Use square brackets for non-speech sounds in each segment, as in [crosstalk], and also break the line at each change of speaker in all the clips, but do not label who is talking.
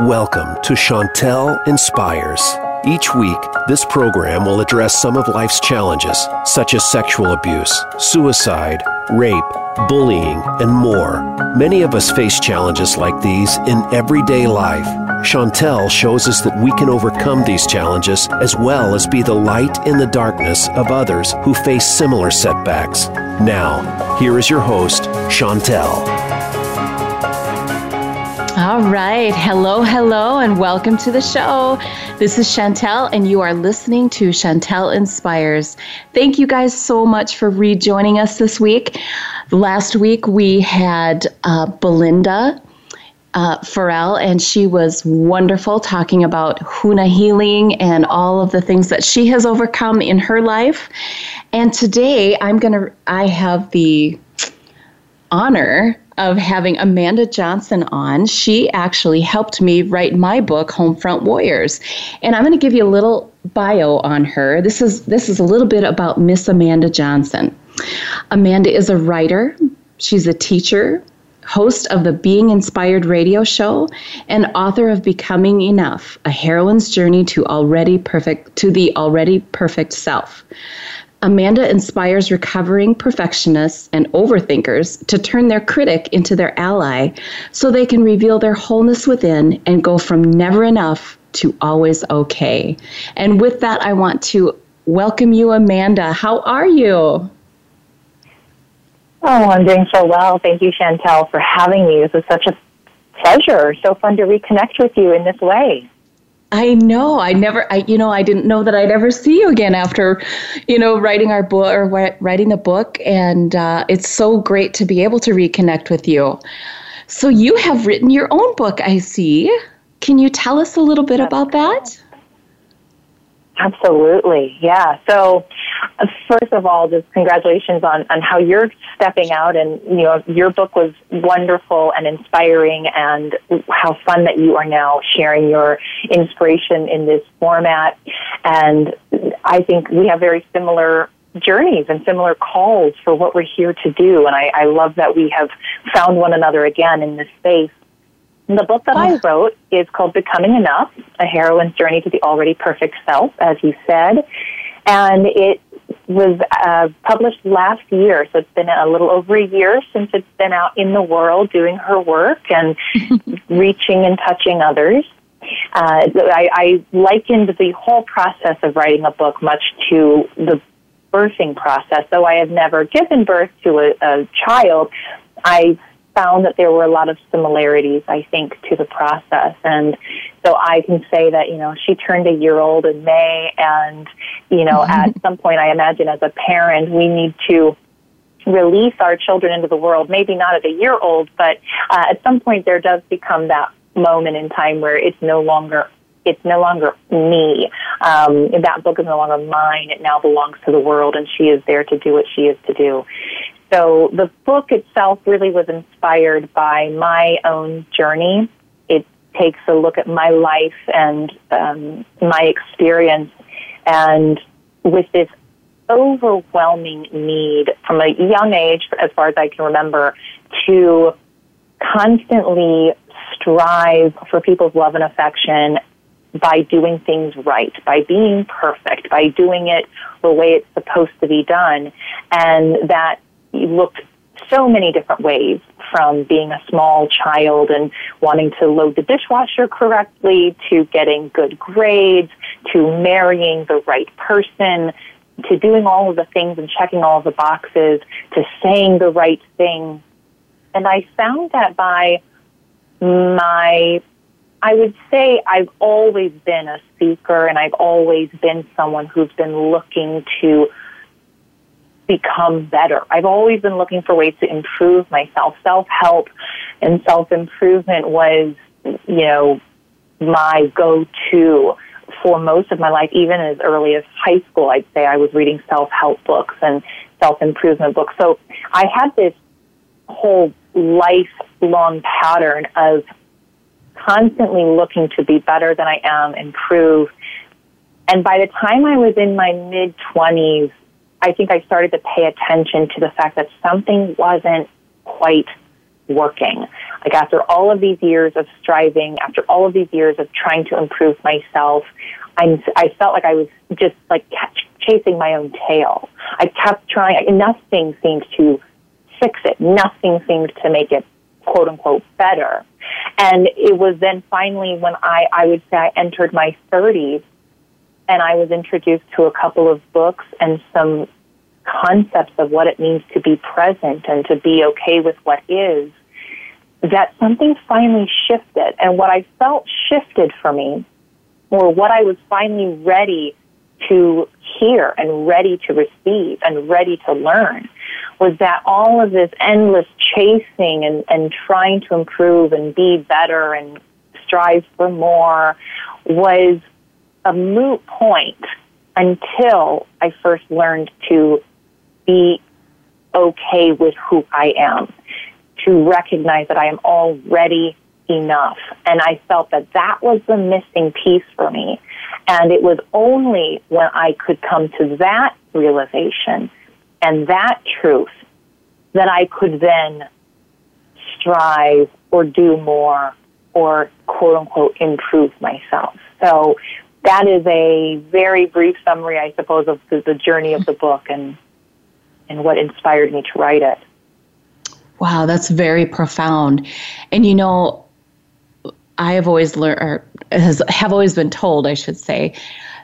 Welcome to Chantel Inspires. Each week, this program will address some of life's challenges, such as sexual abuse, suicide, rape, bullying, and more. Many of us face challenges like these in everyday life. Chantel shows us that we can overcome these challenges as well as be the light in the darkness of others who face similar setbacks. Now, here is your host, Chantel.
All right. Hello, hello, and welcome to the show. This is Chantel, and you are listening to Chantel Inspires. Thank you guys so much for rejoining us this week. Last week we had uh, Belinda uh, Farrell, and she was wonderful talking about Huna healing and all of the things that she has overcome in her life. And today I'm going to, I have the honor of having Amanda Johnson on. She actually helped me write my book, Homefront Warriors. And I'm going to give you a little bio on her. This is this is a little bit about Miss Amanda Johnson. Amanda is a writer, she's a teacher, host of the Being Inspired radio show, and author of Becoming Enough: A Heroine's Journey to Already Perfect to the Already Perfect Self. Amanda inspires recovering perfectionists and overthinkers to turn their critic into their ally so they can reveal their wholeness within and go from never enough to always okay. And with that, I want to welcome you, Amanda. How are you?
Oh, I'm doing so well. Thank you, Chantel, for having me. This is such a pleasure. So fun to reconnect with you in this way.
I know. I never, I, you know, I didn't know that I'd ever see you again after, you know, writing our book or writing the book. And uh, it's so great to be able to reconnect with you. So you have written your own book, I see. Can you tell us a little bit about that?
Absolutely. Yeah. So, uh, first of all, just congratulations on, on how you're stepping out and, you know, your book was wonderful and inspiring and how fun that you are now sharing your inspiration in this format. And I think we have very similar journeys and similar calls for what we're here to do. And I, I love that we have found one another again in this space. The book that I wrote is called Becoming Enough, A Heroine's Journey to the Already Perfect Self, as you said. And it was uh, published last year, so it's been a little over a year since it's been out in the world doing her work and [laughs] reaching and touching others. Uh, I, I likened the whole process of writing a book much to the birthing process. Though I have never given birth to a, a child, I found that there were a lot of similarities, I think, to the process. And so I can say that, you know, she turned a year old in May and, you know, mm-hmm. at [laughs] some point I imagine as a parent, we need to release our children into the world, maybe not at a year old, but uh, at some point there does become that moment in time where it's no longer it's no longer me. Um, that book is no longer mine. It now belongs to the world, and she is there to do what she is to do. So the book itself really was inspired by my own journey. It takes a look at my life and um, my experience, and with this overwhelming need from a young age, as far as I can remember, to constantly strive for people's love and affection by doing things right, by being perfect, by doing it the way it's supposed to be done, and that looked so many different ways from being a small child and wanting to load the dishwasher correctly to getting good grades to marrying the right person to doing all of the things and checking all of the boxes to saying the right thing. And I found that by my I would say I've always been a speaker and I've always been someone who's been looking to become better. I've always been looking for ways to improve myself. Self help and self improvement was, you know, my go to for most of my life, even as early as high school. I'd say I was reading self help books and self improvement books. So I had this whole lifelong pattern of constantly looking to be better than I am, improve. And by the time I was in my mid 20s, I think I started to pay attention to the fact that something wasn't quite working. Like after all of these years of striving, after all of these years of trying to improve myself, I'm, I felt like I was just like catch, chasing my own tail. I kept trying, nothing seemed to fix it. Nothing seemed to make it quote unquote better. And it was then finally when I, I would say I entered my 30s and I was introduced to a couple of books and some concepts of what it means to be present and to be okay with what is, that something finally shifted. And what I felt shifted for me, or what I was finally ready to hear and ready to receive and ready to learn, was that all of this endless chasing and, and trying to improve and be better and strive for more was a moot point until I first learned to be okay with who I am, to recognize that I am already enough. And I felt that that was the missing piece for me. And it was only when I could come to that realization and that truth that I could then strive or do more or quote unquote improve myself. So that is a very brief summary, I suppose, of the, the journey of the book and and what inspired me to write it.
Wow, that's very profound. And you know, I have always learned, or has, have always been told, I should say,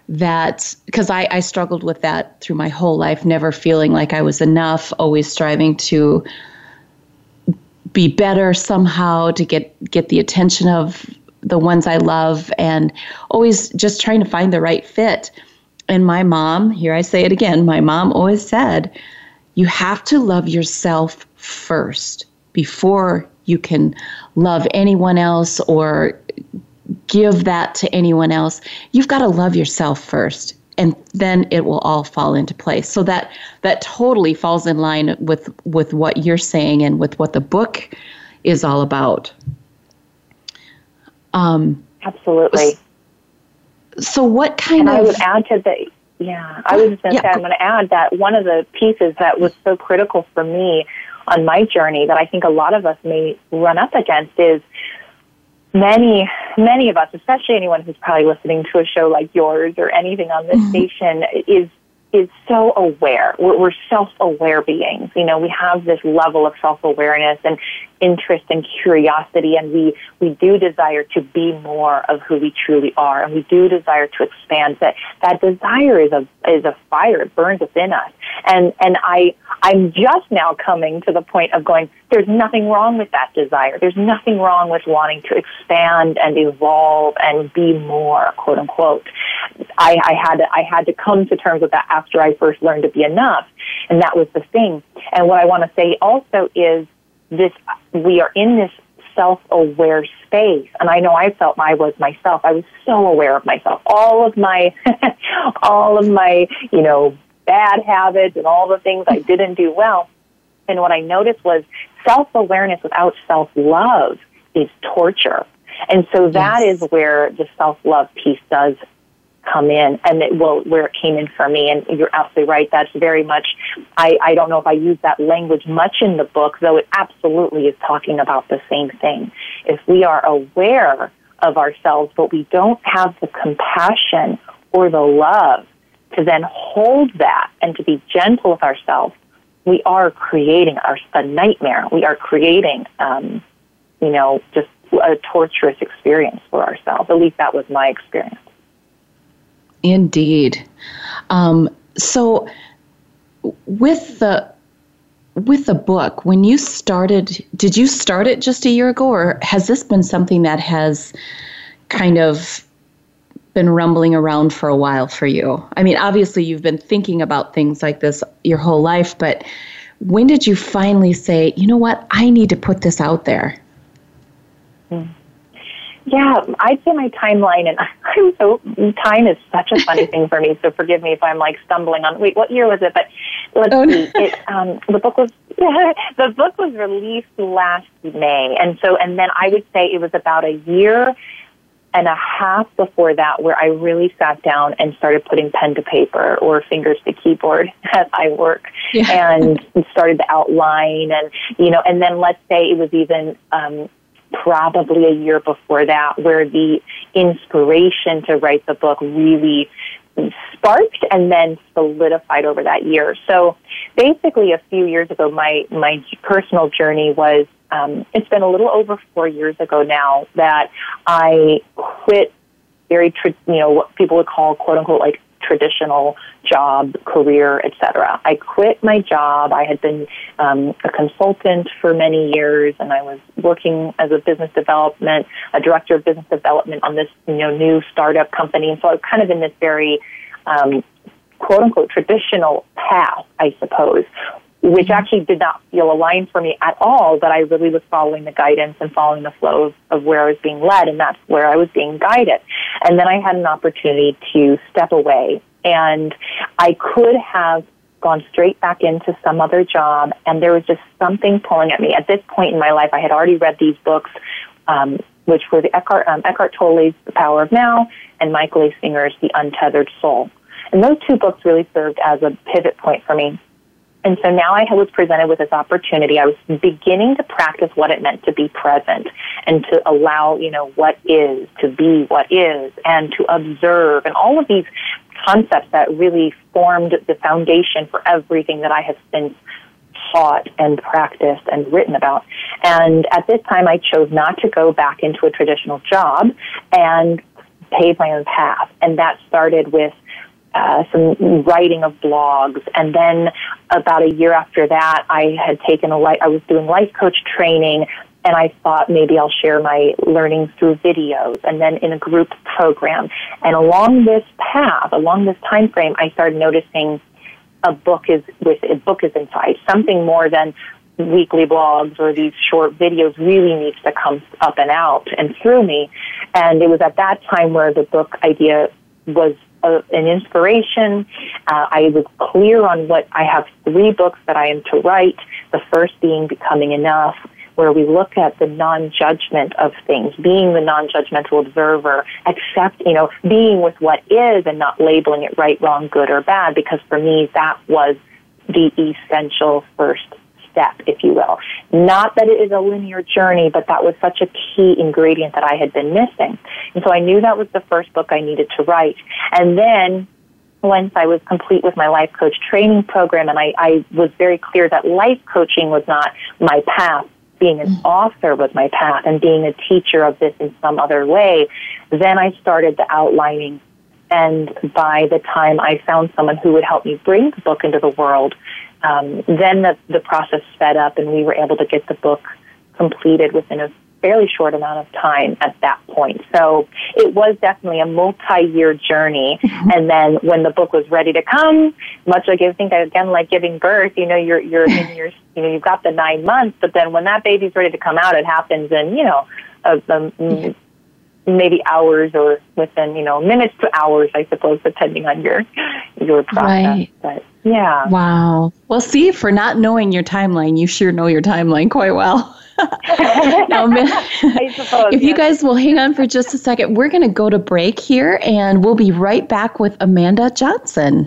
that because I, I struggled with that through my whole life, never feeling like I was enough, always striving to be better somehow to get get the attention of the ones I love and always just trying to find the right fit. And my mom, here I say it again, my mom always said, you have to love yourself first before you can love anyone else or give that to anyone else. You've got to love yourself first and then it will all fall into place. So that that totally falls in line with with what you're saying and with what the book is all about.
Um, Absolutely.
So what kind
and
of?
I would add to the yeah, I was just going to yeah. say, I'm going to add that one of the pieces that was so critical for me on my journey that I think a lot of us may run up against is many, many of us, especially anyone who's probably listening to a show like yours or anything on this mm-hmm. station, is is so aware. We're, we're self-aware beings. You know, we have this level of self-awareness and interest and curiosity, and we we do desire to be more of who we truly are, and we do desire to expand. That that desire is a is a fire; it burns within us. And and I I'm just now coming to the point of going. There's nothing wrong with that desire. There's nothing wrong with wanting to expand and evolve and be more, quote unquote. I, I had to, I had to come to terms with that after I first learned to be enough, and that was the thing. And what I want to say also is this: we are in this self-aware space, and I know I felt I was myself. I was so aware of myself. All of my, [laughs] all of my, you know, bad habits and all the things I didn't do well. And what I noticed was self-awareness without self-love is torture. And so that yes. is where the self-love piece does come in and it will where it came in for me. And you're absolutely right. That's very much I, I don't know if I use that language much in the book though it absolutely is talking about the same thing. If we are aware of ourselves but we don't have the compassion or the love to then hold that and to be gentle with ourselves we are creating our, a nightmare. We are creating um, you know just a torturous experience for ourselves. At least that was my experience
Indeed. Um, so, with the with the book, when you started, did you start it just a year ago, or has this been something that has kind of been rumbling around for a while for you? I mean, obviously, you've been thinking about things like this your whole life, but when did you finally say, you know what, I need to put this out there?
Mm. Yeah, I'd say my timeline, and [laughs] I'm so time is such a funny thing for me. So forgive me if I'm like stumbling on. Wait, what year was it? But let's oh, see. It, um, the book was yeah, [laughs] the book was released last May, and so and then I would say it was about a year and a half before that where I really sat down and started putting pen to paper or fingers to keyboard [laughs] as I work yeah. and started to outline and, you know, and then let's say it was even, um, probably a year before that where the inspiration to write the book really sparked and then solidified over that year. So basically a few years ago my my personal journey was um, it's been a little over four years ago now that I quit very, you know, what people would call quote unquote like traditional job, career, etc. I quit my job. I had been um, a consultant for many years, and I was working as a business development, a director of business development on this you know new startup company. And so I was kind of in this very um, quote unquote traditional path, I suppose, which actually did not feel aligned for me at all, but I really was following the guidance and following the flow of, of where I was being led, and that's where I was being guided. And then I had an opportunity to step away, and I could have gone straight back into some other job, and there was just something pulling at me. At this point in my life, I had already read these books, um, which were the Eckhart, um, Eckhart Tolle's The Power of Now and Michael A. Singer's The Untethered Soul. And those two books really served as a pivot point for me and so now I was presented with this opportunity. I was beginning to practice what it meant to be present and to allow, you know, what is, to be what is, and to observe, and all of these concepts that really formed the foundation for everything that I have since taught and practiced and written about. And at this time, I chose not to go back into a traditional job and pave my own path. And that started with uh, some writing of blogs, and then about a year after that, I had taken a life. I was doing life coach training, and I thought maybe I'll share my learnings through videos, and then in a group program. And along this path, along this time frame, I started noticing a book is with a book is inside something more than weekly blogs or these short videos really needs to come up and out and through me. And it was at that time where the book idea was a, an inspiration. Uh, I was clear on what I have three books that I am to write. The first being Becoming Enough, where we look at the non-judgment of things, being the non-judgmental observer, accept, you know, being with what is and not labeling it right, wrong, good, or bad, because for me that was the essential first step, if you will. Not that it is a linear journey, but that was such a key ingredient that I had been missing. And so I knew that was the first book I needed to write. And then once I was complete with my life coach training program and I, I was very clear that life coaching was not my path, being an mm-hmm. author was my path and being a teacher of this in some other way, then I started the outlining. And by the time I found someone who would help me bring the book into the world, um, then the, the process sped up and we were able to get the book completed within a fairly short amount of time at that point. So it was definitely a multi-year journey. Mm-hmm. And then when the book was ready to come, much like I think again like giving birth, you know, you're you're [laughs] in your you know you've got the nine months, but then when that baby's ready to come out, it happens in you know a, a, maybe hours or within you know minutes to hours, I suppose, depending on your your process. Right. But yeah.
Wow. Well, see, for not knowing your timeline, you sure know your timeline quite well. [laughs] now, [laughs] suppose, if you guys will hang on for just a second, we're going to go to break here and we'll be right back with Amanda Johnson.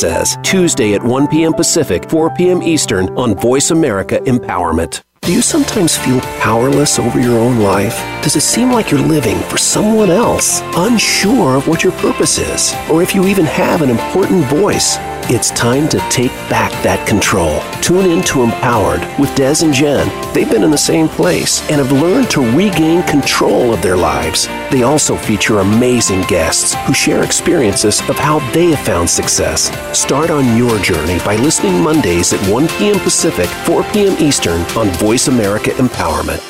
says, Tuesday at 1 p.m. Pacific, 4 p.m. Eastern on Voice America Empowerment. Do you sometimes feel powerless over your own life? Does it seem like you're living for someone else, unsure of what your purpose is, or if you even have an important voice? It's time to take back that control. Tune in to Empowered with Des and Jen. They've been in the same place and have learned to regain control of their lives. They also feature amazing guests who share experiences of how they have found success. Start on your journey by listening Mondays at 1 p.m. Pacific, 4 p.m. Eastern on Voice America Empowerment.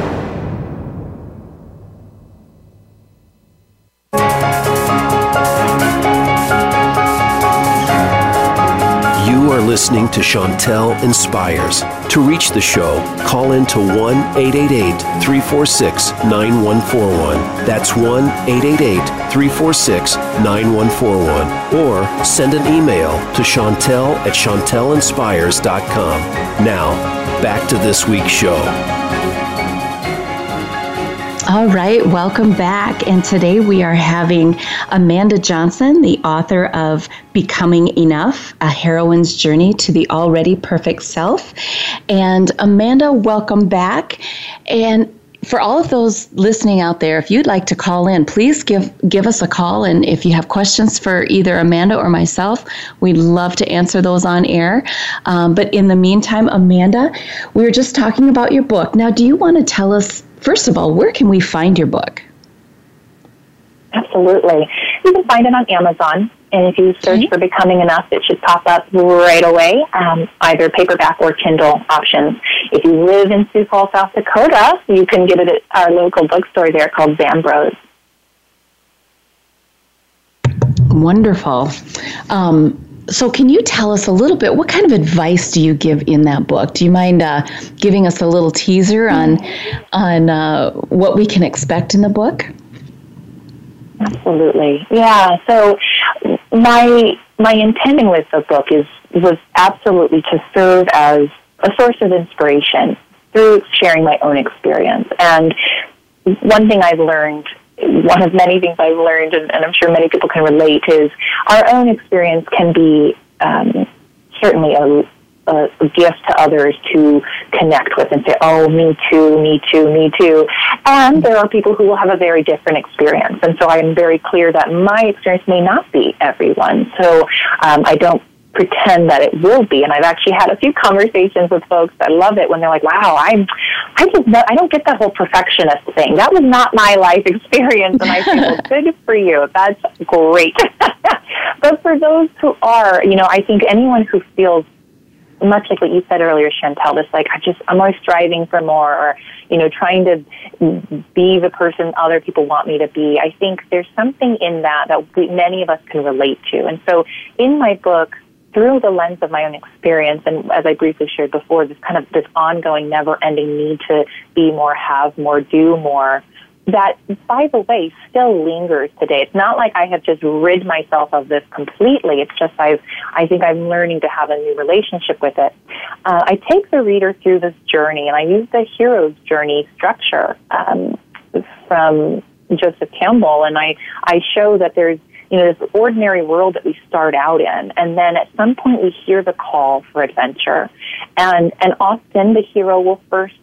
listening to Chantel Inspires. To reach the show, call in to 1 888 346 9141. That's 1 888 346 9141. Or send an email to Chantel at ChantelInspires.com. Now, back to this week's show.
All right, welcome back. And today we are having Amanda Johnson, the author of Becoming Enough A Heroine's Journey to the Already Perfect Self. And Amanda, welcome back. And for all of those listening out there, if you'd like to call in, please give give us a call. And if you have questions for either Amanda or myself, we'd love to answer those on air. Um, but in the meantime, Amanda, we were just talking about your book. Now, do you want to tell us First of all, where can we find your book?
Absolutely. You can find it on Amazon. And if you search for Becoming Enough, it should pop up right away, um, either paperback or Kindle options. If you live in Sioux Falls, South Dakota, you can get it at our local bookstore there called Zandbroz.
Wonderful. Um, so, can you tell us a little bit? What kind of advice do you give in that book? Do you mind uh, giving us a little teaser on on uh, what we can expect in the book?
Absolutely, yeah. So, my my intention with the book is was absolutely to serve as a source of inspiration through sharing my own experience. And one thing I've learned one of many things I've learned, and, and I'm sure many people can relate, is our own experience can be um, certainly a, a, a gift to others to connect with and say, oh, me too, me too, me too. And there are people who will have a very different experience. And so I am very clear that my experience may not be everyone. So um, I don't pretend that it will be. And I've actually had a few conversations with folks that love it when they're like, "Wow, I'm, I just, I don't get that whole perfectionist thing. That was not my life [laughs] experience." And I feel [laughs] good for you. That's great." [laughs] but for those who are, you know, I think anyone who feels much like what you said earlier, Chantel, this like I just I'm always striving for more, or you know, trying to be the person other people want me to be. I think there's something in that that we, many of us can relate to, and so in my book, through the lens of my own experience, and as I briefly shared before, this kind of this ongoing, never-ending need to be more, have more, do more, that, by the way, still lingers today. It's not like I have just rid myself of this completely. It's just I've, I think I'm learning to have a new relationship with it. Uh, I take the reader through this journey, and I use the hero's journey structure um, from Joseph Campbell, and I, I show that there's you know, this ordinary world that we start out in. And then at some point we hear the call for adventure. And, and often the hero will first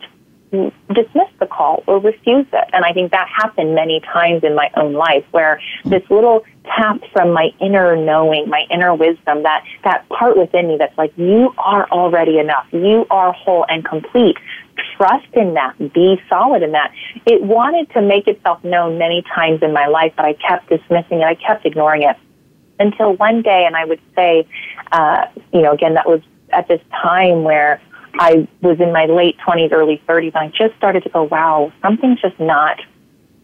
dismiss the call or refuse it. And I think that happened many times in my own life where this little tap from my inner knowing, my inner wisdom, that, that part within me that's like, you are already enough. You are whole and complete trust in that, be solid in that. It wanted to make itself known many times in my life, but I kept dismissing it. I kept ignoring it until one day, and I would say, uh, you know, again, that was at this time where I was in my late 20s, early 30s, and I just started to go, wow, something's just not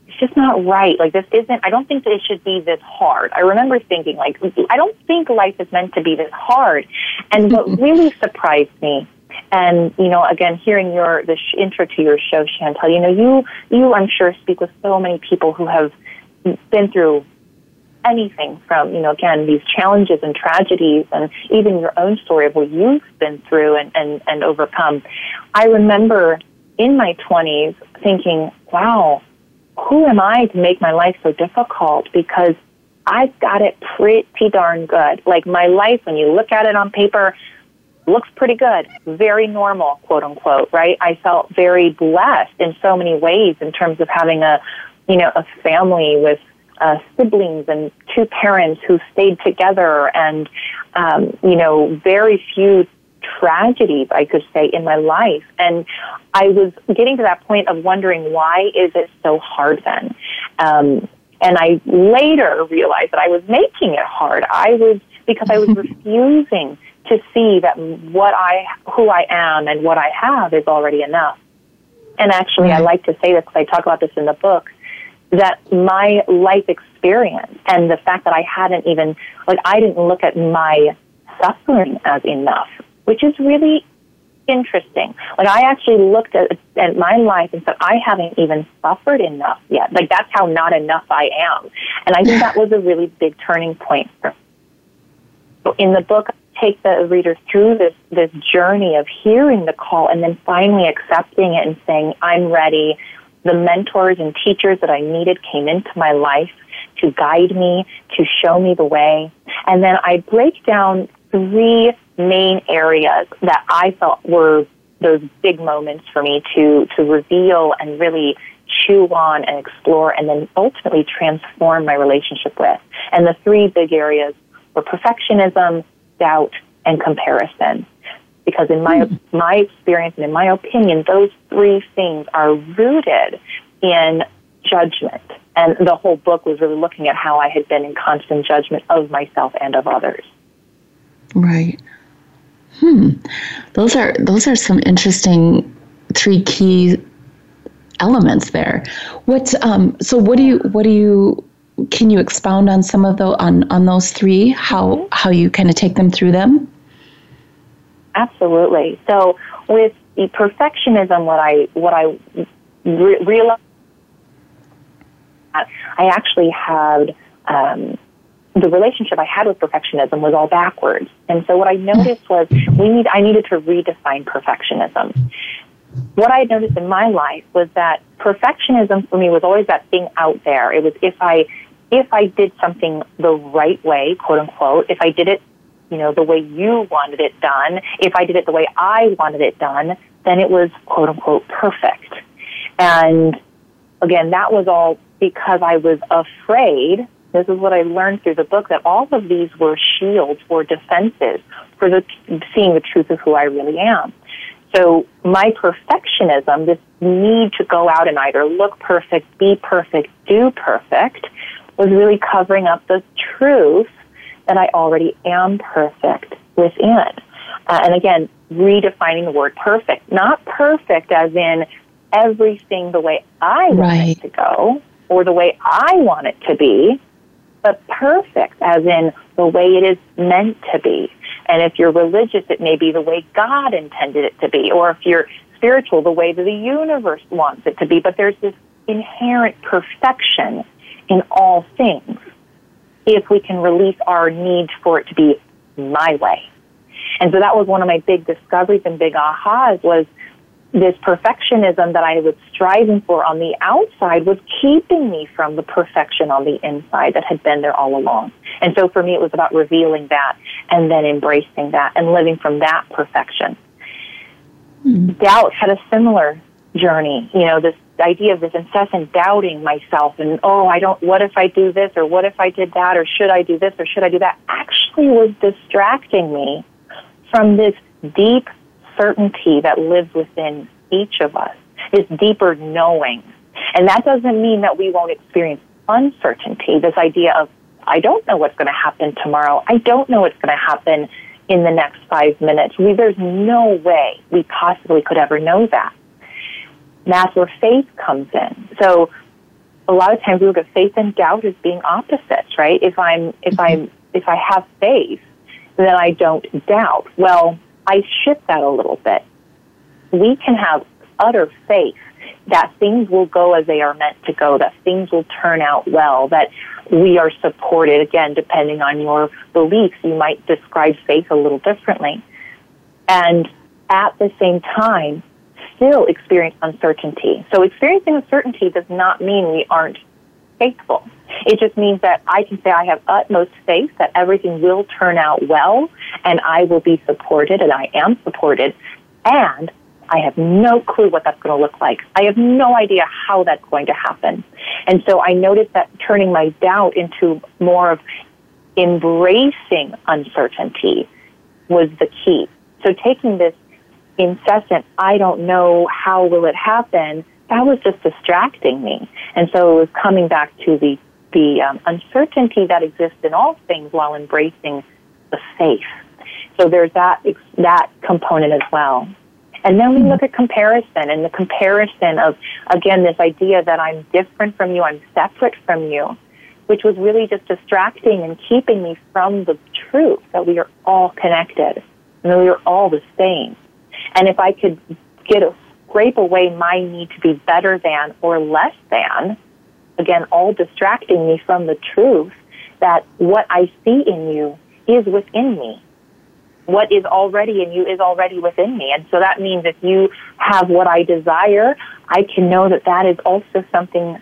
it's just not right. Like this isn't, I don't think that it should be this hard. I remember thinking like, I don't think life is meant to be this hard. And what [laughs] really surprised me and you know, again, hearing your the sh- intro to your show, Chantel, you know, you you I'm sure speak with so many people who have been through anything from you know again these challenges and tragedies and even your own story of what you've been through and and, and overcome. I remember in my 20s thinking, wow, who am I to make my life so difficult? Because I've got it pretty darn good. Like my life, when you look at it on paper, looks pretty good, very normal, quote unquote, right? I felt very blessed in so many ways in terms of having a, you know, a family with uh, siblings and two parents who stayed together and, um, you know, very few tragedies, I could say, in my life. And I was getting to that point of wondering why is it so hard then? Um, and I later realized that I was making it hard. I was because I was [laughs] refusing to see that what I, who I am and what I have is already enough. And actually, I like to say this because I talk about this in the book, that my life experience and the fact that I hadn't even, like, I didn't look at my suffering as enough, which is really interesting. Like, I actually looked at, at my life and said, I haven't even suffered enough yet. Like, that's how not enough I am. And I think that was a really big turning point for me. So in the book, take the reader through this this journey of hearing the call and then finally accepting it and saying, I'm ready. The mentors and teachers that I needed came into my life to guide me, to show me the way. And then I break down three main areas that I felt were those big moments for me to, to reveal and really chew on and explore and then ultimately transform my relationship with. And the three big areas were perfectionism, doubt, and comparison. Because in my, mm. my experience and in my opinion, those three things are rooted in judgment. And the whole book was really looking at how I had been in constant judgment of myself and of others.
Right. Hmm. Those are those are some interesting three key elements there. What um so what do you what do you can you expound on some of those on on those three? How mm-hmm. how you kind of take them through them?
Absolutely. So with the perfectionism, what I what I re- realized, I actually had um, the relationship I had with perfectionism was all backwards. And so what I noticed was we need I needed to redefine perfectionism. What I noticed in my life was that perfectionism for me was always that thing out there. It was if I if I did something the right way, quote unquote, if I did it, you know, the way you wanted it done, if I did it the way I wanted it done, then it was quote unquote perfect. And again, that was all because I was afraid. This is what I learned through the book that all of these were shields or defenses for the, seeing the truth of who I really am. So my perfectionism, this need to go out and either look perfect, be perfect, do perfect, was really covering up the truth that I already am perfect within. Uh, and again, redefining the word perfect. Not perfect as in everything the way I want right. it to go or the way I want it to be, but perfect as in the way it is meant to be. And if you're religious, it may be the way God intended it to be. Or if you're spiritual, the way that the universe wants it to be. But there's this inherent perfection in all things if we can release our need for it to be my way. And so that was one of my big discoveries and big ahas was this perfectionism that I was striving for on the outside was keeping me from the perfection on the inside that had been there all along. And so for me, it was about revealing that and then embracing that and living from that perfection. Mm-hmm. Doubt had a similar journey. You know, this idea of this incessant doubting myself and, oh, I don't, what if I do this or what if I did that or should I do this or should I do that actually was distracting me from this deep certainty that lives within each of us, this deeper knowing. And that doesn't mean that we won't experience uncertainty, this idea of, I don't know what's going to happen tomorrow. I don't know what's going to happen in the next five minutes. We, there's no way we possibly could ever know that that's where faith comes in. So a lot of times we look at faith and doubt as being opposites, right? If I'm if I'm mm-hmm. if I have faith, then I don't doubt. Well, I shift that a little bit. We can have utter faith that things will go as they are meant to go, that things will turn out well, that we are supported. Again, depending on your beliefs, you might describe faith a little differently. And at the same time, still experience uncertainty. So experiencing uncertainty does not mean we aren't faithful. It just means that I can say I have utmost faith that everything will turn out well and I will be supported and I am supported and I have no clue what that's going to look like. I have no idea how that's going to happen. And so I noticed that turning my doubt into more of embracing uncertainty was the key. So taking this incessant, I don't know how will it happen, that was just distracting me. And so it was coming back to the, the um, uncertainty that exists in all things while embracing the faith. So there's that, that component as well. And then we look at comparison and the comparison of, again, this idea that I'm different from you, I'm separate from you, which was really just distracting and keeping me from the truth that we are all connected and that we are all the same. And if I could get a scrape away my need to be better than or less than, again, all distracting me from the truth that what I see in you is within me. What is already in you is already within me. And so that means if you have what I desire, I can know that that is also something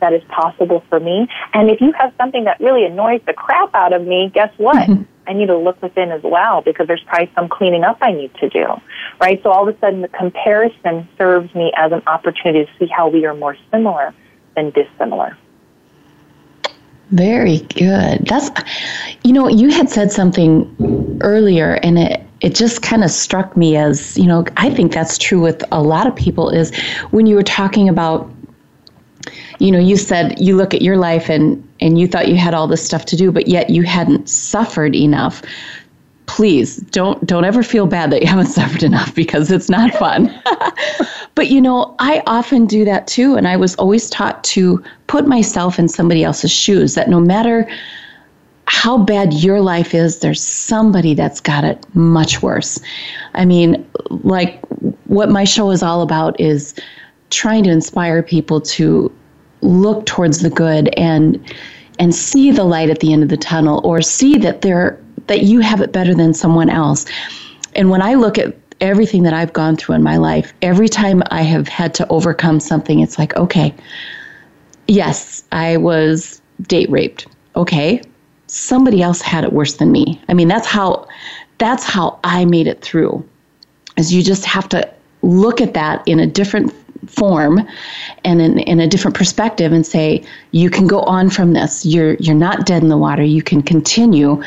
that is possible for me. And if you have something that really annoys the crap out of me, guess what? [laughs] I need to look within as well because there's probably some cleaning up I need to do, right? So all of a sudden the comparison serves me as an opportunity to see how we are more similar than dissimilar.
Very good. That's, you know, you had said something earlier and it, it just kind of struck me as, you know, I think that's true with a lot of people is when you were talking about you know, you said you look at your life and and you thought you had all this stuff to do, but yet you hadn't suffered enough. Please don't don't ever feel bad that you haven't [laughs] suffered enough because it's not fun. [laughs] but you know, I often do that too, and I was always taught to put myself in somebody else's shoes. That no matter how bad your life is, there's somebody that's got it much worse. I mean, like what my show is all about is trying to inspire people to look towards the good and and see the light at the end of the tunnel or see that there that you have it better than someone else. And when I look at everything that I've gone through in my life, every time I have had to overcome something, it's like, okay, yes, I was date raped. Okay. Somebody else had it worse than me. I mean, that's how that's how I made it through. Is you just have to look at that in a different form and in, in a different perspective and say you can go on from this. You're you're not dead in the water. You can continue.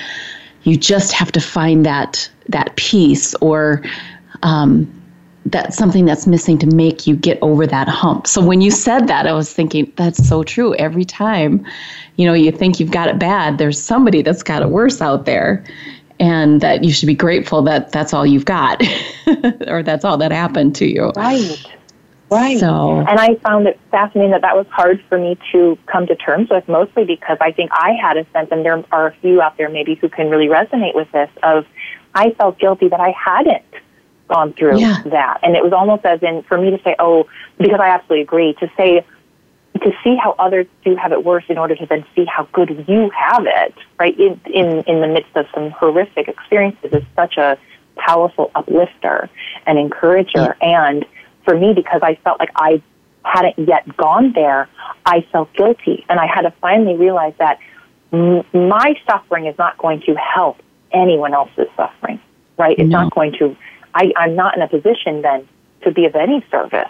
You just have to find that that peace or um, that's something that's missing to make you get over that hump. So when you said that i was thinking that's so true. Every time you know you think you've got it bad there's somebody that's got it worse out there. And that you should be grateful that that's all you've got [laughs] or that's all that happened to you.
Right Right. So, and I found it fascinating that that was hard for me to come to terms with, mostly because I think I had a sense, and there are a few out there maybe who can really resonate with this, of I felt guilty that I hadn't gone through yeah. that. And it was almost as in, for me to say, oh, because I absolutely agree, to say, to see how others do have it worse in order to then see how good you have it, right, in, in, in the midst of some horrific experiences is such a powerful uplifter and encourager. Yeah. And for me, because I felt like I hadn't yet gone there, I felt guilty. And I had to finally realize that m- my suffering is not going to help anyone else's suffering, right? It's no. not going to, I, I'm not in a position then to be of any service.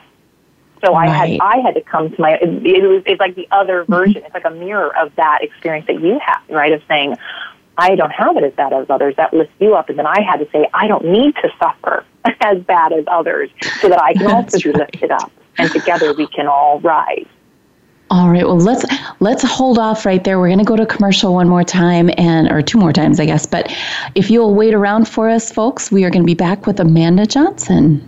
So right. I had I had to come to my it, it was it's like the other mm-hmm. version. Mm-hmm. It's like a mirror of that experience that you have, right? Of saying, I don't have it as bad as others. That lifts you up. And then I had to say, I don't need to suffer [laughs] as bad as others so that I can also be lifted up. And together we can all rise.
All right. Well, let's let's hold off right there. We're going to go to commercial one more time and or two more times, I guess. But if you'll wait around for us, folks, we are going to be back with Amanda Johnson.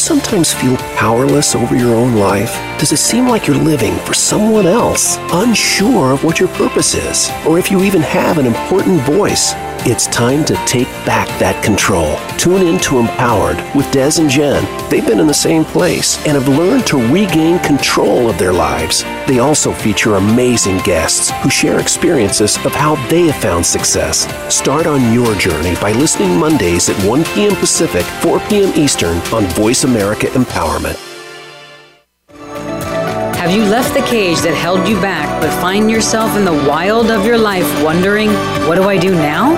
sometimes feel powerless over your own life? Does it seem like you're living for someone else, unsure of what your purpose is, or if you even have an important voice? It's time to take back that control. Tune in to Empowered with Des and Jen. They've been in the same place and have learned to regain control of their lives. They also feature amazing guests who share experiences of how they have found success. Start on your journey by listening Mondays at 1 p.m. Pacific, 4 p.m. Eastern on Voice America Empowerment.
Have you left the cage that held you back, but find yourself in the wild of your life wondering, what do I do now?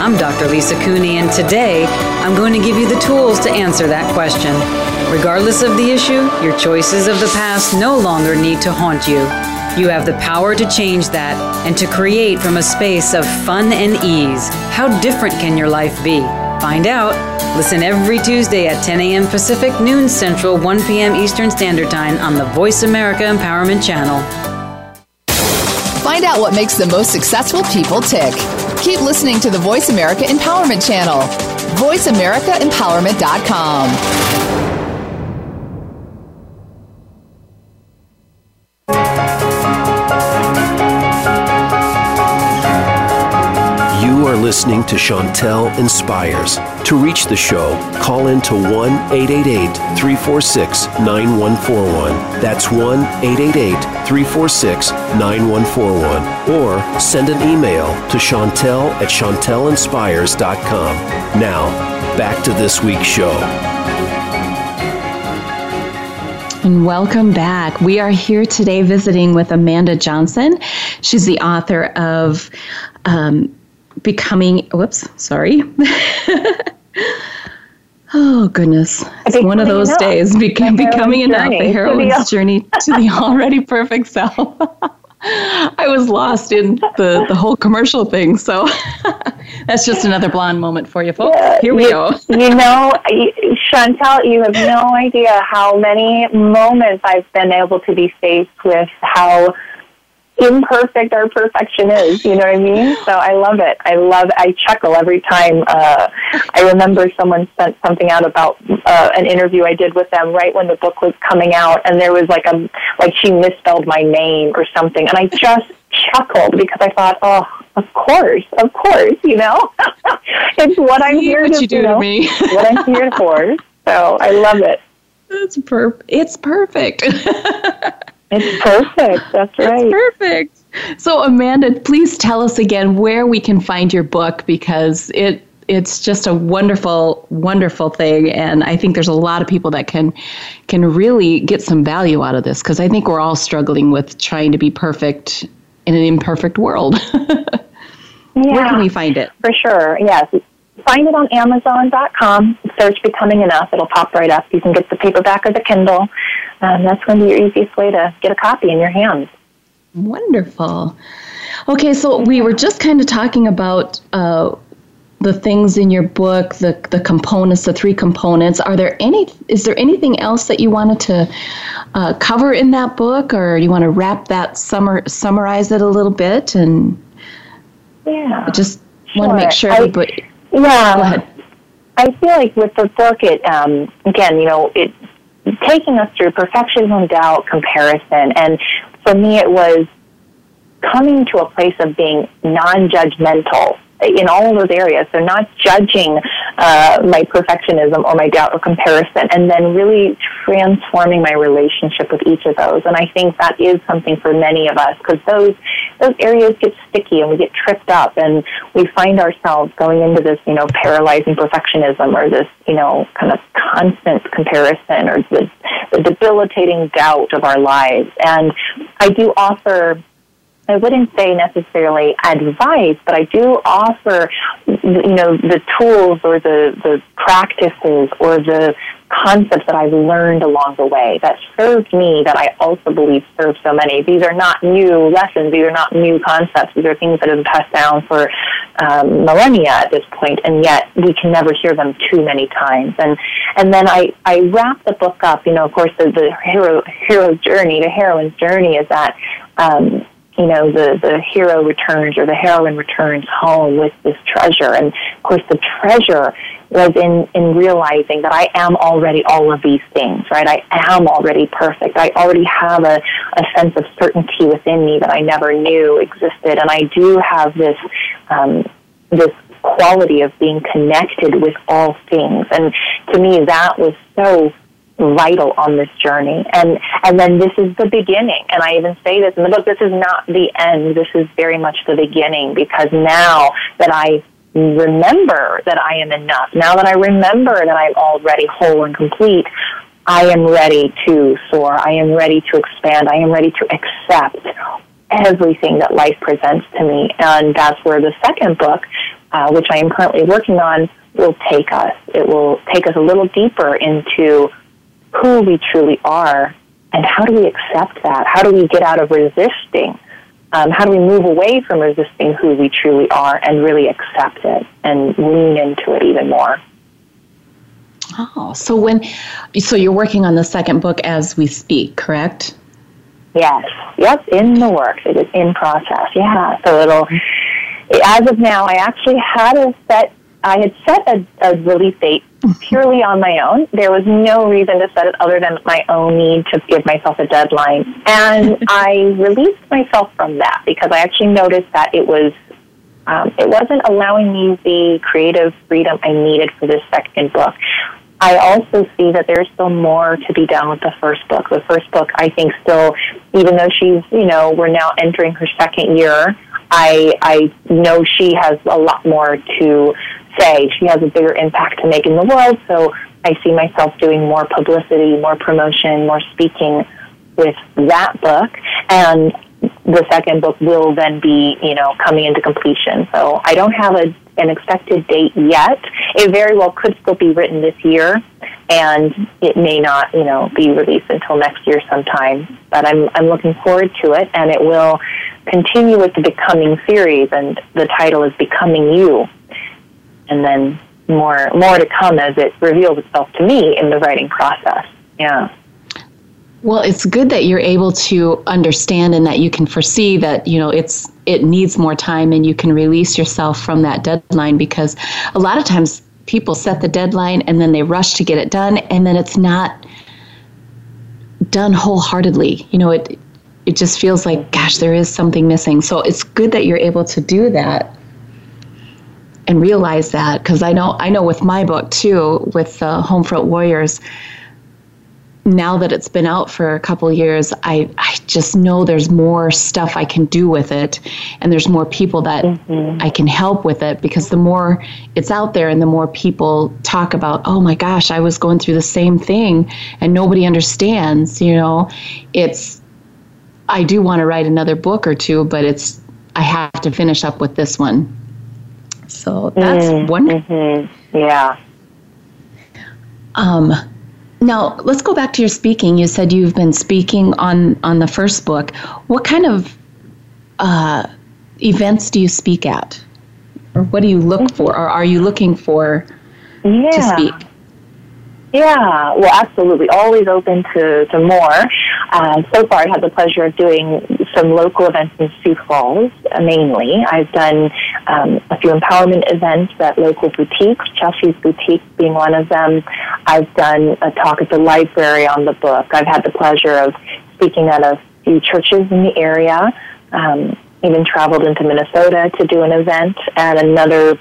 I'm Dr. Lisa Cooney, and today I'm going to give you the tools to answer that question. Regardless of the issue, your choices of the past no longer need to haunt you. You have the power to change that and to create from a space of fun and ease. How different can your life be? Find out. Listen every Tuesday at 10 a.m. Pacific, noon Central, 1 p.m. Eastern Standard Time on the Voice America Empowerment Channel.
Find out what makes the most successful people tick. Keep listening to the Voice America Empowerment Channel. VoiceAmericaEmpowerment.com.
listening to Chantel Inspires. To reach the show, call in to 1 888 346 9141. That's 1 888 346 9141. Or send an email to Chantel at ChantelInspires.com. Now, back to this week's show.
And welcome back. We are here today visiting with Amanda Johnson. She's the author of um, becoming whoops sorry [laughs] oh goodness it's one of those enough. days becoming enough the heroine's journey to the [laughs] already perfect self [laughs] I was lost in the, the whole commercial thing. So that's just another blonde moment for you folks. Yeah, Here we
you,
go.
you know, Chantel, you have no idea how many moments I've been able to be faced with how imperfect our perfection is. You know what I mean? So I love it. I love. I chuckle every time. Uh, I remember someone sent something out about uh, an interview I did with them right when the book was coming out, and there was like a like she misspelled my name or something, and I just chuckled because I thought, oh, of course, of course, you know, [laughs] it's what I'm here
what
to
you do
you know,
to me. [laughs]
what I'm here for. So I love it.
It's per. It's perfect. [laughs]
It's perfect. That's right.
It's perfect. So Amanda, please tell us again where we can find your book because it it's just a wonderful wonderful thing and I think there's a lot of people that can can really get some value out of this because I think we're all struggling with trying to be perfect in an imperfect world. yeah, [laughs] where can we find it?
For sure. Yes. Find it on Amazon.com. Search Becoming Enough. It'll pop right up. You can get the paperback or the Kindle. Um, that's going to be your easiest way to get a copy in your hands.
Wonderful. Okay, so we were just kind of talking about uh, the things in your book, the the components, the three components. Are there any? Is there anything else that you wanted to uh, cover in that book, or you want to wrap that summer summarize it a little bit and?
Yeah.
just
sure.
want to make sure everybody.
Yeah. I feel like with the book, it um, again, you know, it taking us through perfectionism, doubt, comparison, and for me, it was coming to a place of being non-judgmental in all those areas. So not judging uh, my perfectionism or my doubt or comparison, and then really transforming my relationship with each of those. And I think that is something for many of us because those those areas get sticky and we get tripped up, and we find ourselves going into this, you know, paralyzing perfectionism or this, you know, kind of constant comparison or the, the debilitating doubt of our lives. And I do offer I wouldn't say necessarily advice, but I do offer, you know, the tools or the, the practices or the concepts that I've learned along the way that served me that I also believe serve so many. These are not new lessons. These are not new concepts. These are things that have been passed down for um, millennia at this point, and yet we can never hear them too many times. And and then I I wrap the book up. You know, of course, the, the hero hero's journey, the heroine's journey is that. Um, you know, the, the hero returns or the heroine returns home with this treasure. And of course, the treasure was in, in realizing that I am already all of these things, right? I am already perfect. I already have a, a sense of certainty within me that I never knew existed. And I do have this, um, this quality of being connected with all things. And to me, that was so vital on this journey. And and then this is the beginning. And I even say this in the book, this is not the end. This is very much the beginning because now that I remember that I am enough, now that I remember that I'm already whole and complete, I am ready to soar. I am ready to expand. I am ready to accept everything that life presents to me. And that's where the second book, uh, which I am currently working on, will take us. It will take us a little deeper into who we truly are and how do we accept that? How do we get out of resisting? Um, how do we move away from resisting who we truly are and really accept it and lean into it even more?
Oh, so when, so you're working on the second book as we speak, correct?
Yes. Yep. In the works. It is in process. Yeah. So it'll, as of now, I actually had a set I had set a, a release date purely on my own. There was no reason to set it other than my own need to give myself a deadline. And [laughs] I released myself from that because I actually noticed that it was um, it wasn't allowing me the creative freedom I needed for this second book. I also see that there's still more to be done with the first book. The first book, I think, still, even though she's, you know, we're now entering her second year, I I know she has a lot more to say. She has a bigger impact to make in the world, so I see myself doing more publicity, more promotion, more speaking with that book. And the second book will then be, you know, coming into completion. So I don't have a, an expected date yet. It very well could still be written this year, and it may not, you know, be released until next year sometime. But I'm I'm looking forward to it, and it will continue with the Becoming series, and the title is Becoming You and then more more to come as it reveals itself to me in the writing process. Yeah.
Well, it's good that you're able to understand and that you can foresee that, you know, it's it needs more time and you can release yourself from that deadline because a lot of times people set the deadline and then they rush to get it done and then it's not done wholeheartedly. You know, it it just feels like gosh, there is something missing. So it's good that you're able to do that and realize that because I know I know with my book too with uh, Homefront Warriors. Now that it's been out for a couple years, I, I just know there's more stuff I can do with it, and there's more people that mm-hmm. I can help with it because the more it's out there and the more people talk about, oh my gosh, I was going through the same thing and nobody understands, you know, it's I do want to write another book or two, but it's I have to finish up with this one so that's mm, wonderful.
Mm-hmm. Yeah.
Um, now let's go back to your speaking. You said you've been speaking on on the first book. What kind of uh, events do you speak at, or what do you look mm-hmm. for, or are you looking for
yeah.
to speak?
Yeah, well, absolutely. Always open to, to more. Uh, so far, I've had the pleasure of doing some local events in Sioux Falls, uh, mainly. I've done um, a few empowerment events at local boutiques, Chelsea's Boutique being one of them. I've done a talk at the library on the book. I've had the pleasure of speaking at a few churches in the area. Um, even traveled into Minnesota to do an event at another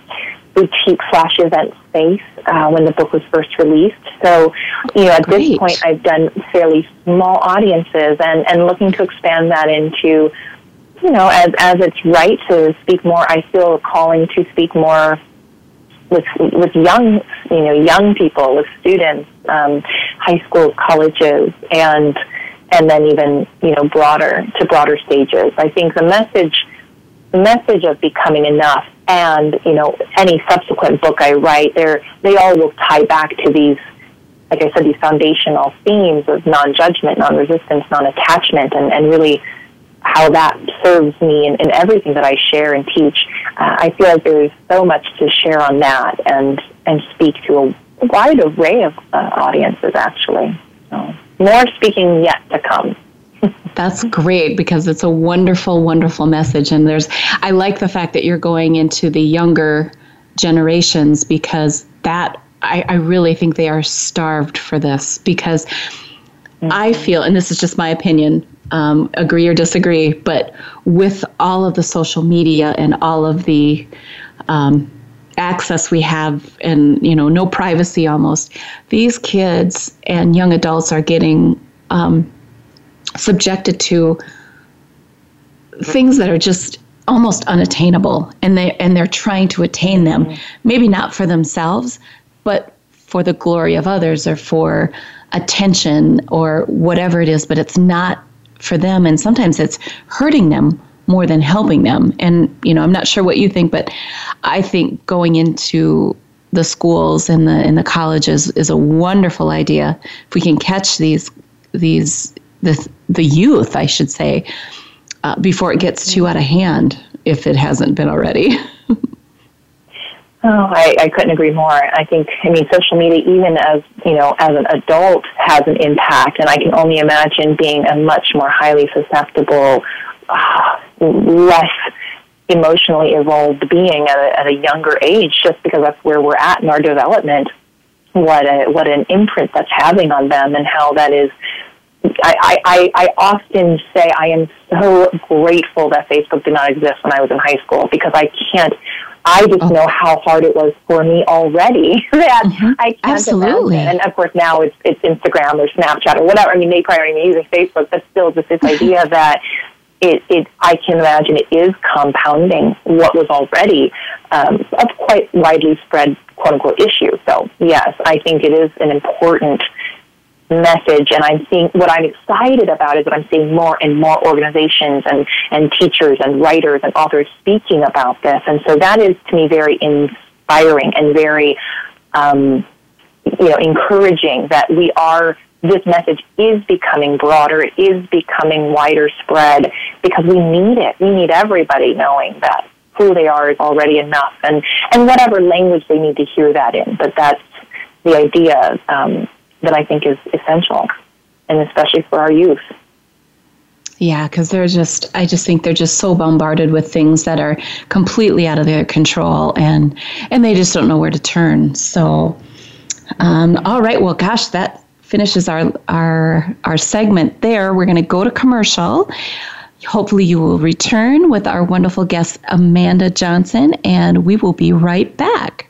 boutique flash event space uh, when the book was first released. So, you know, at
Great.
this point, I've done fairly small audiences and, and looking to expand that into, you know, as, as it's right to speak more, I feel a calling to speak more with with young you know young people with students um, high school colleges and and then even you know broader to broader stages I think the message the message of becoming enough and you know any subsequent book I write they they all will tie back to these like I said these foundational themes of non-judgment non-resistance non-attachment and, and really how that serves me in, in everything that I share and teach. Uh, I feel like there's so much to share on that and and speak to a wide array of uh, audiences actually. So more speaking yet to come.
That's great because it's a wonderful, wonderful message. And there's, I like the fact that you're going into the younger generations because that, I, I really think they are starved for this because I feel, and this is just my opinion, um, agree or disagree, but with all of the social media and all of the um, access we have and you know no privacy almost these kids and young adults are getting um, subjected to things that are just almost unattainable and they and they're trying to attain them. Mm-hmm. Maybe not for themselves but for the glory of others or for attention or whatever it is but it's not for them. And sometimes it's hurting them more than helping them. And you know I'm not sure what you think but I think going into the schools and the and the colleges is a wonderful idea. If we can catch these these the the youth I should say uh, before it gets too out of hand if it hasn't been already. [laughs]
Oh, I, I couldn't agree more. I think, I mean, social media, even as, you know, as an adult, has an impact. And I can only imagine being a much more highly susceptible, uh, less emotionally evolved being at a, at a younger age, just because that's where we're at in our development. What a, what an imprint that's having on them and how that is I, I, I often say I am so grateful that Facebook did not exist when I was in high school because I can't I just know how hard it was for me already [laughs] that
Mhm.
I can't
Absolutely.
imagine. And of course now it's it's Instagram or Snapchat or whatever. I mean they probably aren't even using Facebook, but still just this [laughs] idea that it, it I can imagine it is compounding what was already um, a quite widely spread quote unquote issue. So yes, I think it is an important message and I'm seeing what I'm excited about is that I'm seeing more and more organizations and, and teachers and writers and authors speaking about this. And so that is to me very inspiring and very um, you know encouraging that we are this message is becoming broader, it is becoming wider spread because we need it. We need everybody knowing that who they are is already enough and, and whatever language they need to hear that in. But that's the idea um, that I think is essential, and especially for our youth.
Yeah, because they're just, I just think they're just so bombarded with things that are completely out of their control and, and they just don't know where to turn. So, um, all right, well, gosh, that finishes our, our, our segment there. We're going to go to commercial. Hopefully, you will return with our wonderful guest, Amanda Johnson, and we will be right back.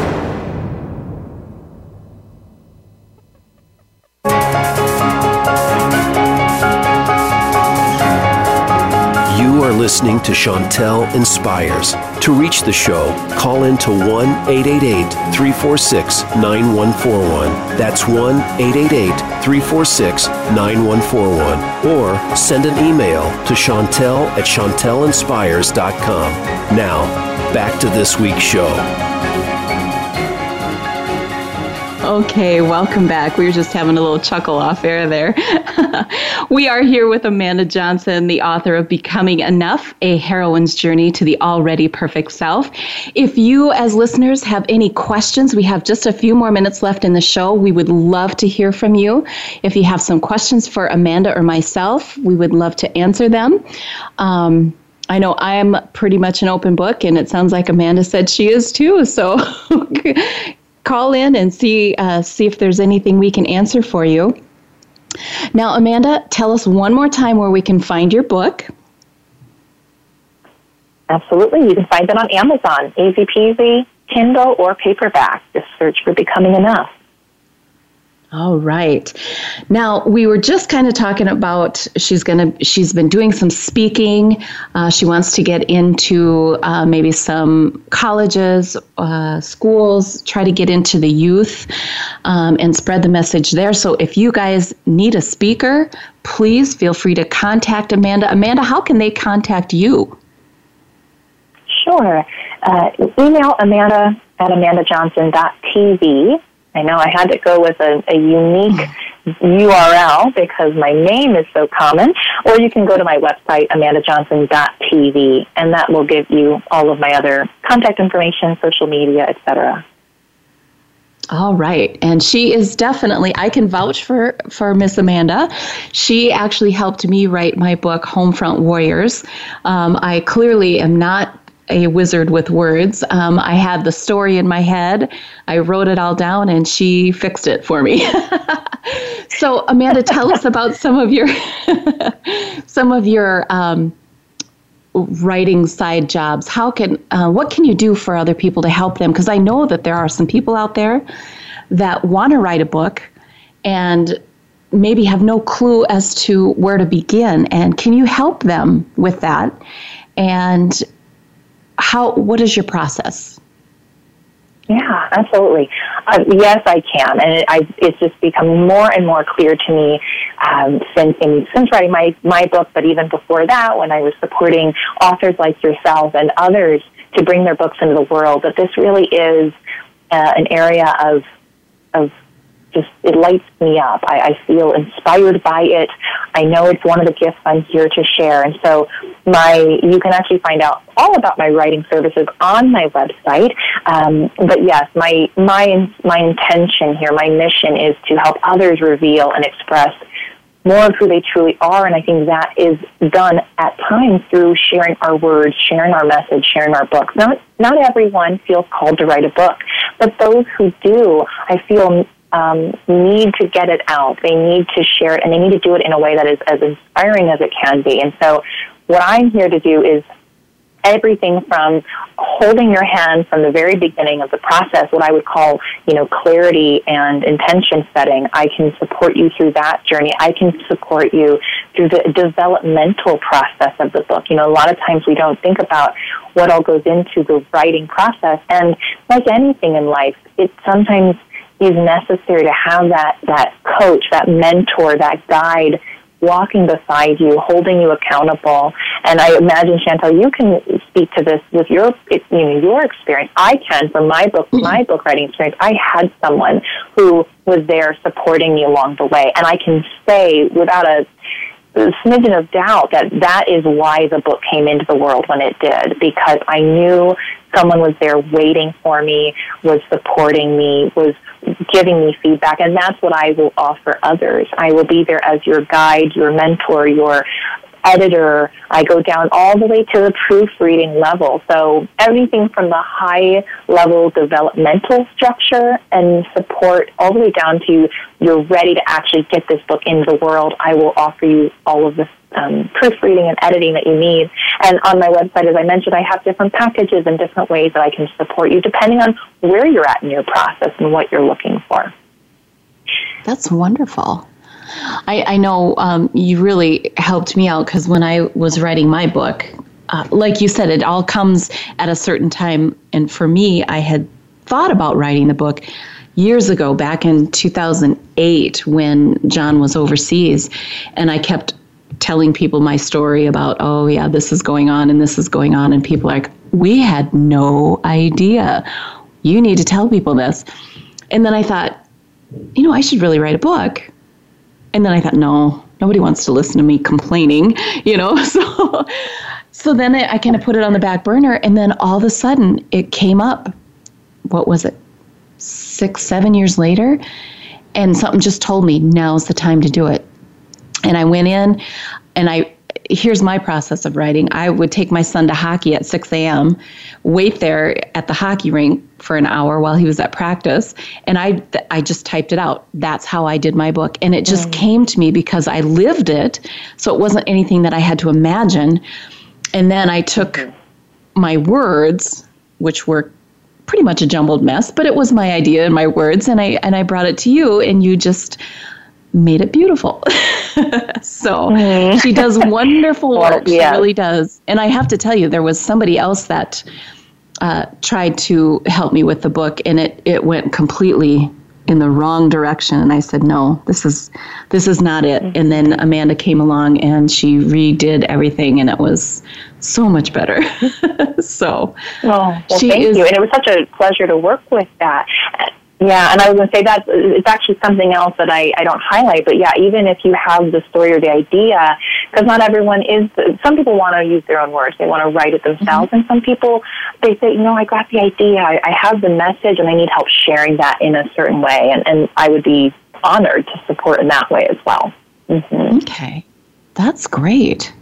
listening to Chantel Inspires. To reach the show, call in to 1 888 346 9141. That's 1 888 346 9141. Or send an email to Chantel at ChantelInspires.com. Now, back to this week's show.
Okay, welcome back. We were just having a little chuckle off air there. [laughs] we are here with Amanda Johnson, the author of Becoming Enough, a heroine's journey to the already perfect self. If you, as listeners, have any questions, we have just a few more minutes left in the show. We would love to hear from you. If you have some questions for Amanda or myself, we would love to answer them. Um, I know I'm pretty much an open book, and it sounds like Amanda said she is too. So [laughs] call in and see uh, see if there's anything we can answer for you. Now, Amanda, tell us one more time where we can find your book.
Absolutely, you can find it on Amazon, easy peasy, Kindle or paperback. Just search for Becoming Enough.
All right. Now we were just kind of talking about she's gonna she's been doing some speaking. Uh, she wants to get into uh, maybe some colleges, uh, schools, try to get into the youth um, and spread the message there. So if you guys need a speaker, please feel free to contact Amanda. Amanda, how can they contact you?
Sure. Uh, email Amanda at amandajohnson.tv I know I had to go with a, a unique URL because my name is so common. Or you can go to my website, amandajohnson.tv, and that will give you all of my other contact information, social media, etc.
All right. And she is definitely I can vouch for for Miss Amanda. She actually helped me write my book Homefront Warriors. Um, I clearly am not a wizard with words. Um, I had the story in my head. I wrote it all down, and she fixed it for me. [laughs] so, Amanda, tell us about some of your [laughs] some of your um, writing side jobs. How can uh, what can you do for other people to help them? Because I know that there are some people out there that want to write a book and maybe have no clue as to where to begin. And can you help them with that? And how what is your process?
Yeah, absolutely. Uh, yes, I can, and it, I, it's just become more and more clear to me um, since in, since writing my my book, but even before that, when I was supporting authors like yourself and others to bring their books into the world, that this really is uh, an area of of just it lights me up. I, I feel inspired by it. I know it's one of the gifts I'm here to share, and so my you can actually find out all about my writing services on my website. Um, but yes, my my my intention here, my mission is to help others reveal and express more of who they truly are. And I think that is done at times through sharing our words, sharing our message, sharing our books. Not, not everyone feels called to write a book, but those who do, I feel um, need to get it out. They need to share it, and they need to do it in a way that is as inspiring as it can be. And so, what I'm here to do is everything from holding your hand from the very beginning of the process, what I would call, you know, clarity and intention setting. I can support you through that journey. I can support you through the developmental process of the book. You know, a lot of times we don't think about what all goes into the writing process. And like anything in life, it sometimes is necessary to have that, that coach, that mentor, that guide walking beside you, holding you accountable. And I imagine, Chantel, you can speak to this with your, you know, your experience. I can from my book, mm-hmm. my book writing experience. I had someone who was there supporting me along the way. And I can say without a, a smidgen of doubt that that is why the book came into the world when it did, because I knew someone was there waiting for me, was supporting me, was giving me feedback, and that's what I will offer others. I will be there as your guide, your mentor, your editor. I go down all the way to the proofreading level. So everything from the high level developmental structure and support all the way down to you're ready to actually get this book into the world. I will offer you all of the um, proofreading and editing that you need. And on my website, as I mentioned, I have different packages and different ways that I can support you depending on where you're at in your process and what you're looking for.
That's wonderful. I, I know um, you really helped me out because when I was writing my book, uh, like you said, it all comes at a certain time. And for me, I had thought about writing the book years ago, back in 2008, when John was overseas. And I kept telling people my story about, oh, yeah, this is going on and this is going on. And people are like, we had no idea. You need to tell people this. And then I thought, you know, I should really write a book. And then I thought, no, nobody wants to listen to me complaining, [laughs] you know? [laughs] So, so then I, I kind of put it on the back burner. And then all of a sudden it came up. What was it? Six, seven years later. And something just told me now's the time to do it. And I went in and I here's my process of writing. I would take my son to hockey at 6 a.m., wait there at the hockey rink for an hour while he was at practice, and I I just typed it out. That's how I did my book, and it just mm. came to me because I lived it. So it wasn't anything that I had to imagine. And then I took my words, which were pretty much a jumbled mess, but it was my idea and my words, and I and I brought it to you, and you just made it beautiful. [laughs] so mm. she does [laughs] wonderful work. Well, yeah. She really does. And I have to tell you, there was somebody else that uh, tried to help me with the book, and it it went completely in the wrong direction. And I said, no, this is this is not it. Mm-hmm. And then Amanda came along and she redid everything, and it was so much better. [laughs] so,
well, well thank is, you. And it was such a pleasure to work with that. Yeah, and I was going to say that it's actually something else that I, I don't highlight. But yeah, even if you have the story or the idea, because not everyone is, some people want to use their own words. They want to write it themselves. Mm-hmm. And some people, they say, you know, I got the idea. I, I have the message and I need help sharing that in a certain way. And, and I would be honored to support in that way as well.
Mm-hmm. Okay. That's great.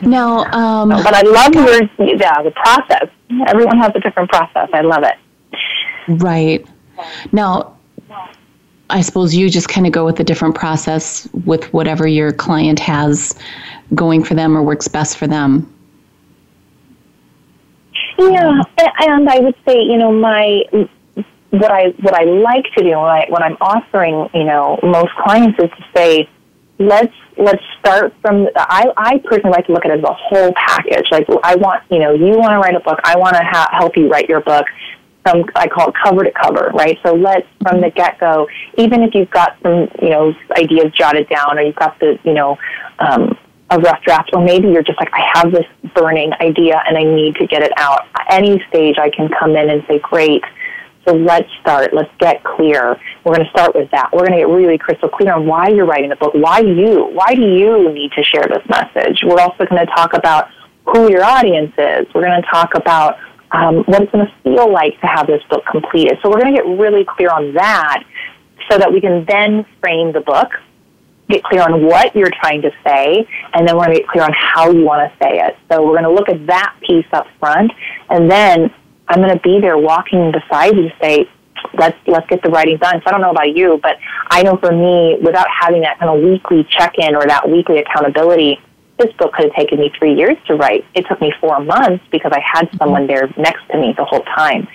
Now, um,
but I love your, yeah, the process. Everyone has a different process. I love it.
Right. Now, I suppose you just kind of go with a different process with whatever your client has going for them or works best for them.
Yeah, and I would say, you know, my what I what I like to do when I'm offering, you know, most clients is to say, let's let's start from. I I personally like to look at it as a whole package. Like I want, you know, you want to write a book. I want to ha- help you write your book from I call it cover to cover, right? So let's from the get go, even if you've got some you know ideas jotted down or you've got the you know um, a rough draft, or maybe you're just like I have this burning idea and I need to get it out. At any stage, I can come in and say, great. So let's start. Let's get clear. We're going to start with that. We're going to get really crystal clear on why you're writing the book. Why you? Why do you need to share this message? We're also going to talk about who your audience is. We're going to talk about um, what it's going to feel like to have this book completed. So we're going to get really clear on that so that we can then frame the book, get clear on what you're trying to say, and then we're going to get clear on how you want to say it. So we're going to look at that piece up front, and then I'm going to be there walking beside you to say, let's let's get the writing done. So I don't know about you, but I know for me, without having that kind of weekly check-in or that weekly accountability, this book could have taken me three years to write. It took me four months because I had mm-hmm. someone there next to me the whole time.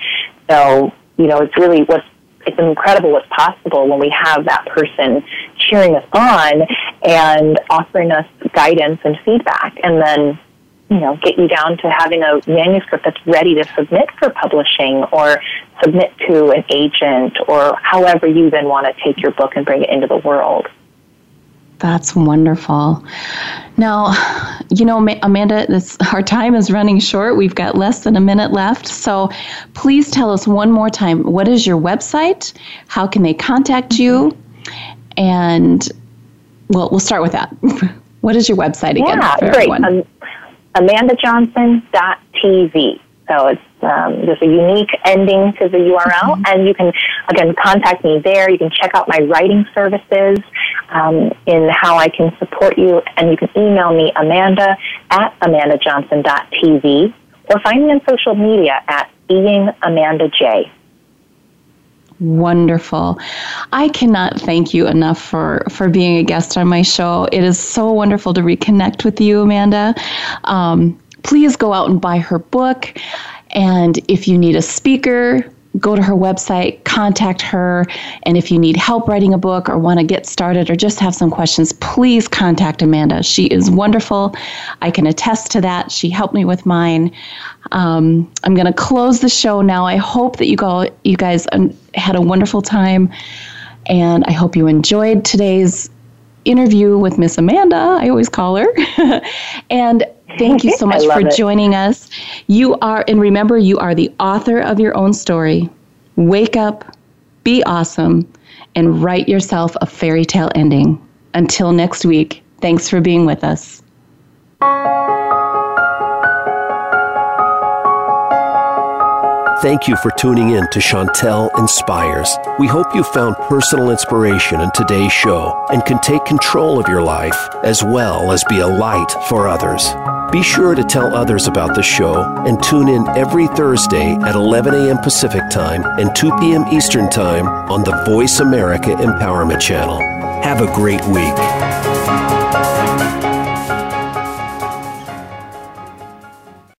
So, you know, it's really what's it's incredible what's possible when we have that person cheering us on and offering us guidance and feedback and then you know get you down to having a manuscript that's ready to submit for publishing or submit to an agent or however you then want to take your book and bring it into the world
That's wonderful. Now, you know, Amanda, this, our time is running short. We've got less than a minute left. So please tell us one more time what is your website? How can they contact you? And, well, we'll start with that. [laughs] what is your website again?
Yeah, great. Um, AmandaJohnson.tv. So it's um, there's a unique ending to the URL, mm-hmm. and you can again contact me there. You can check out my writing services um, in how I can support you, and you can email me Amanda at amandajohnson.tv or find me on social media at being Amanda J.
Wonderful. I cannot thank you enough for, for being a guest on my show. It is so wonderful to reconnect with you, Amanda. Um, please go out and buy her book. And if you need a speaker, go to her website, contact her. And if you need help writing a book or want to get started or just have some questions, please contact Amanda. She is wonderful. I can attest to that. She helped me with mine. Um, I'm going to close the show now. I hope that you go, you guys um, had a wonderful time, and I hope you enjoyed today's interview with Miss Amanda. I always call her, [laughs] and Thank you so [laughs] much for it. joining us. You are, and remember, you are the author of your own story. Wake up, be awesome, and write yourself a fairy tale ending. Until next week, thanks for being with us.
Thank you for tuning in to Chantel Inspires. We hope you found personal inspiration in today's show and can take control of your life as well as be a light for others. Be sure to tell others about the show and tune in every Thursday at 11 a.m. Pacific Time and 2 p.m. Eastern Time on the Voice America Empowerment Channel. Have a great week.